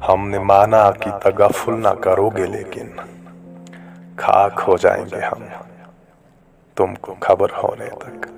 ہم نے مانا کہ تغفل نہ کرو گے لیکن خاک ہو جائیں گے ہم تم کو خبر ہونے تک۔